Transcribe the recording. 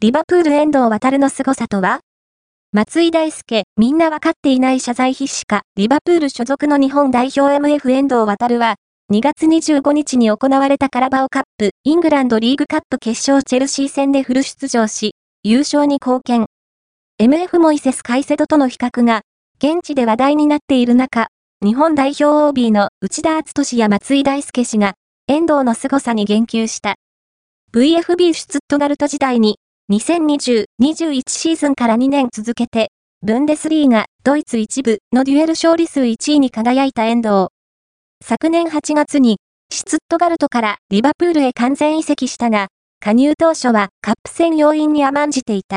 リバプール遠藤航の凄さとは？松井大輔、みんなわかっていない謝罪必至か、リバプール所属の日本代表 MF 遠藤航は、2月25日に行われたカラバオカップ、イングランドリーグカップ決勝チェルシー戦でフル出場し、優勝に貢献。MF モイセス・カイセドとの比較が、現地で話題になっている中、日本代表 OB の内田篤俊や松井大輔氏が、遠藤の凄さに言及した。VFB シュツットガルト時代に、2020-21シーズンから2年続けて、ブンデスリーガ、ドイツ一部のデュエル勝利数1位に輝いた遠藤。昨年8月に、シツットガルトからリバプールへ完全移籍したが、加入当初はカップ戦要因に甘んじていた。